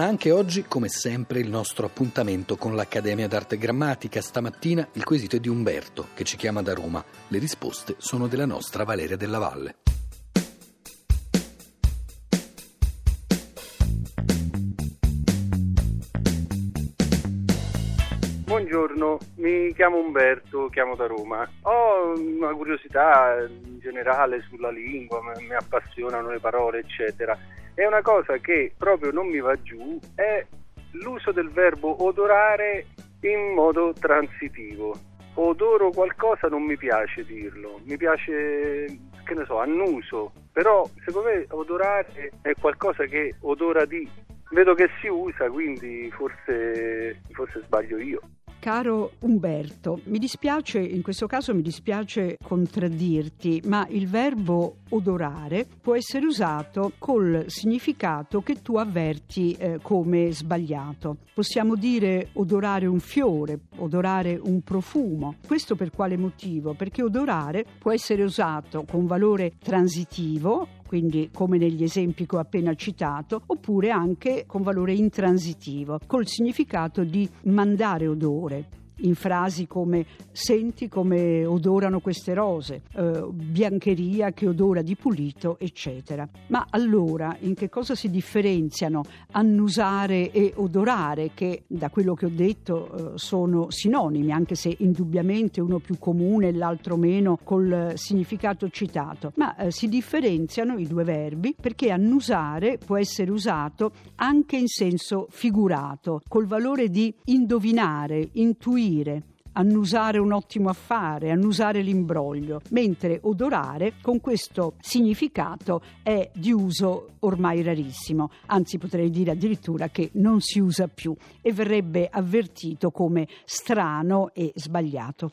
Torna anche oggi, come sempre, il nostro appuntamento con l'Accademia d'Arte Grammatica. Stamattina il quesito è di Umberto, che ci chiama da Roma. Le risposte sono della nostra Valeria della Valle. Buongiorno, mi chiamo Umberto, chiamo da Roma. Ho una curiosità in generale sulla lingua, mi appassionano le parole, eccetera. E una cosa che proprio non mi va giù è l'uso del verbo odorare in modo transitivo. Odoro qualcosa non mi piace dirlo, mi piace, che ne so, annuso, però secondo me odorare è qualcosa che odora di. Vedo che si usa, quindi forse, forse sbaglio io. Caro Umberto, mi dispiace, in questo caso mi dispiace contraddirti, ma il verbo odorare può essere usato col significato che tu avverti eh, come sbagliato. Possiamo dire odorare un fiore, odorare un profumo. Questo per quale motivo? Perché odorare può essere usato con valore transitivo, quindi come negli esempi che ho appena citato, oppure anche con valore intransitivo, col significato di mandare odore in frasi come senti come odorano queste rose, eh, biancheria che odora di pulito, eccetera. Ma allora in che cosa si differenziano annusare e odorare, che da quello che ho detto eh, sono sinonimi, anche se indubbiamente uno più comune e l'altro meno col significato citato, ma eh, si differenziano i due verbi perché annusare può essere usato anche in senso figurato, col valore di indovinare, intuire, dire annusare un ottimo affare, annusare l'imbroglio, mentre odorare con questo significato è di uso ormai rarissimo, anzi potrei dire addirittura che non si usa più e verrebbe avvertito come strano e sbagliato.